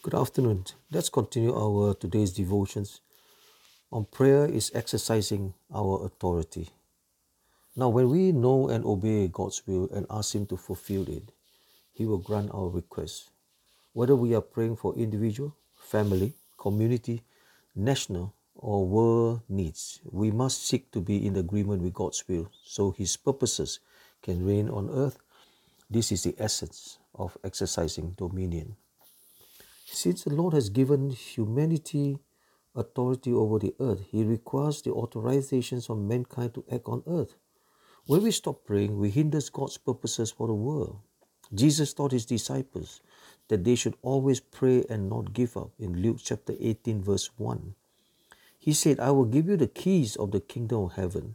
Good afternoon. Let's continue our today's devotions on prayer is exercising our authority. Now, when we know and obey God's will and ask Him to fulfill it, He will grant our requests. Whether we are praying for individual, family, community, national, or world needs, we must seek to be in agreement with God's will so His purposes can reign on earth. This is the essence of exercising dominion. Since the Lord has given humanity authority over the earth, He requires the authorizations of mankind to act on earth. When we stop praying, we hinder God's purposes for the world. Jesus taught His disciples that they should always pray and not give up in Luke chapter 18, verse 1. He said, I will give you the keys of the kingdom of heaven.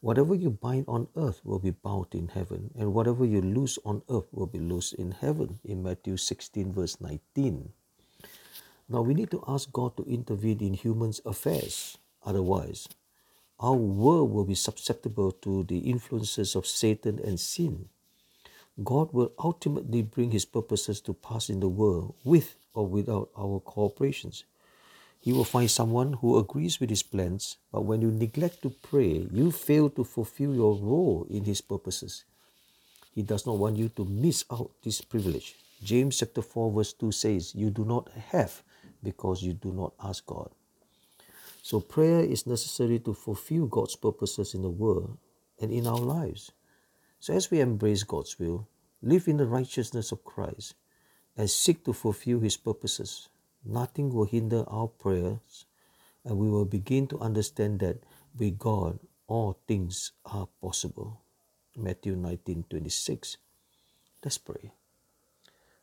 Whatever you bind on earth will be bound in heaven, and whatever you loose on earth will be loosed in heaven. In Matthew 16, verse 19. Now we need to ask God to intervene in humans' affairs. Otherwise, our world will be susceptible to the influences of Satan and sin. God will ultimately bring his purposes to pass in the world with or without our cooperations. He will find someone who agrees with his plans, but when you neglect to pray, you fail to fulfill your role in his purposes. He does not want you to miss out this privilege. James chapter 4 verse 2 says, You do not have because you do not ask God. So, prayer is necessary to fulfill God's purposes in the world and in our lives. So, as we embrace God's will, live in the righteousness of Christ, and seek to fulfill His purposes, nothing will hinder our prayers, and we will begin to understand that with God all things are possible. Matthew 19 26. Let's pray.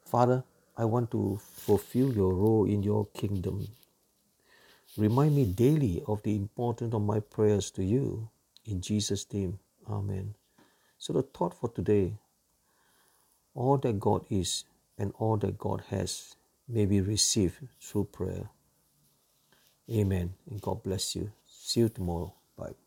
Father, I want to fulfill your role in your kingdom. Remind me daily of the importance of my prayers to you. In Jesus' name, Amen. So, the thought for today all that God is and all that God has may be received through prayer. Amen. And God bless you. See you tomorrow. Bye.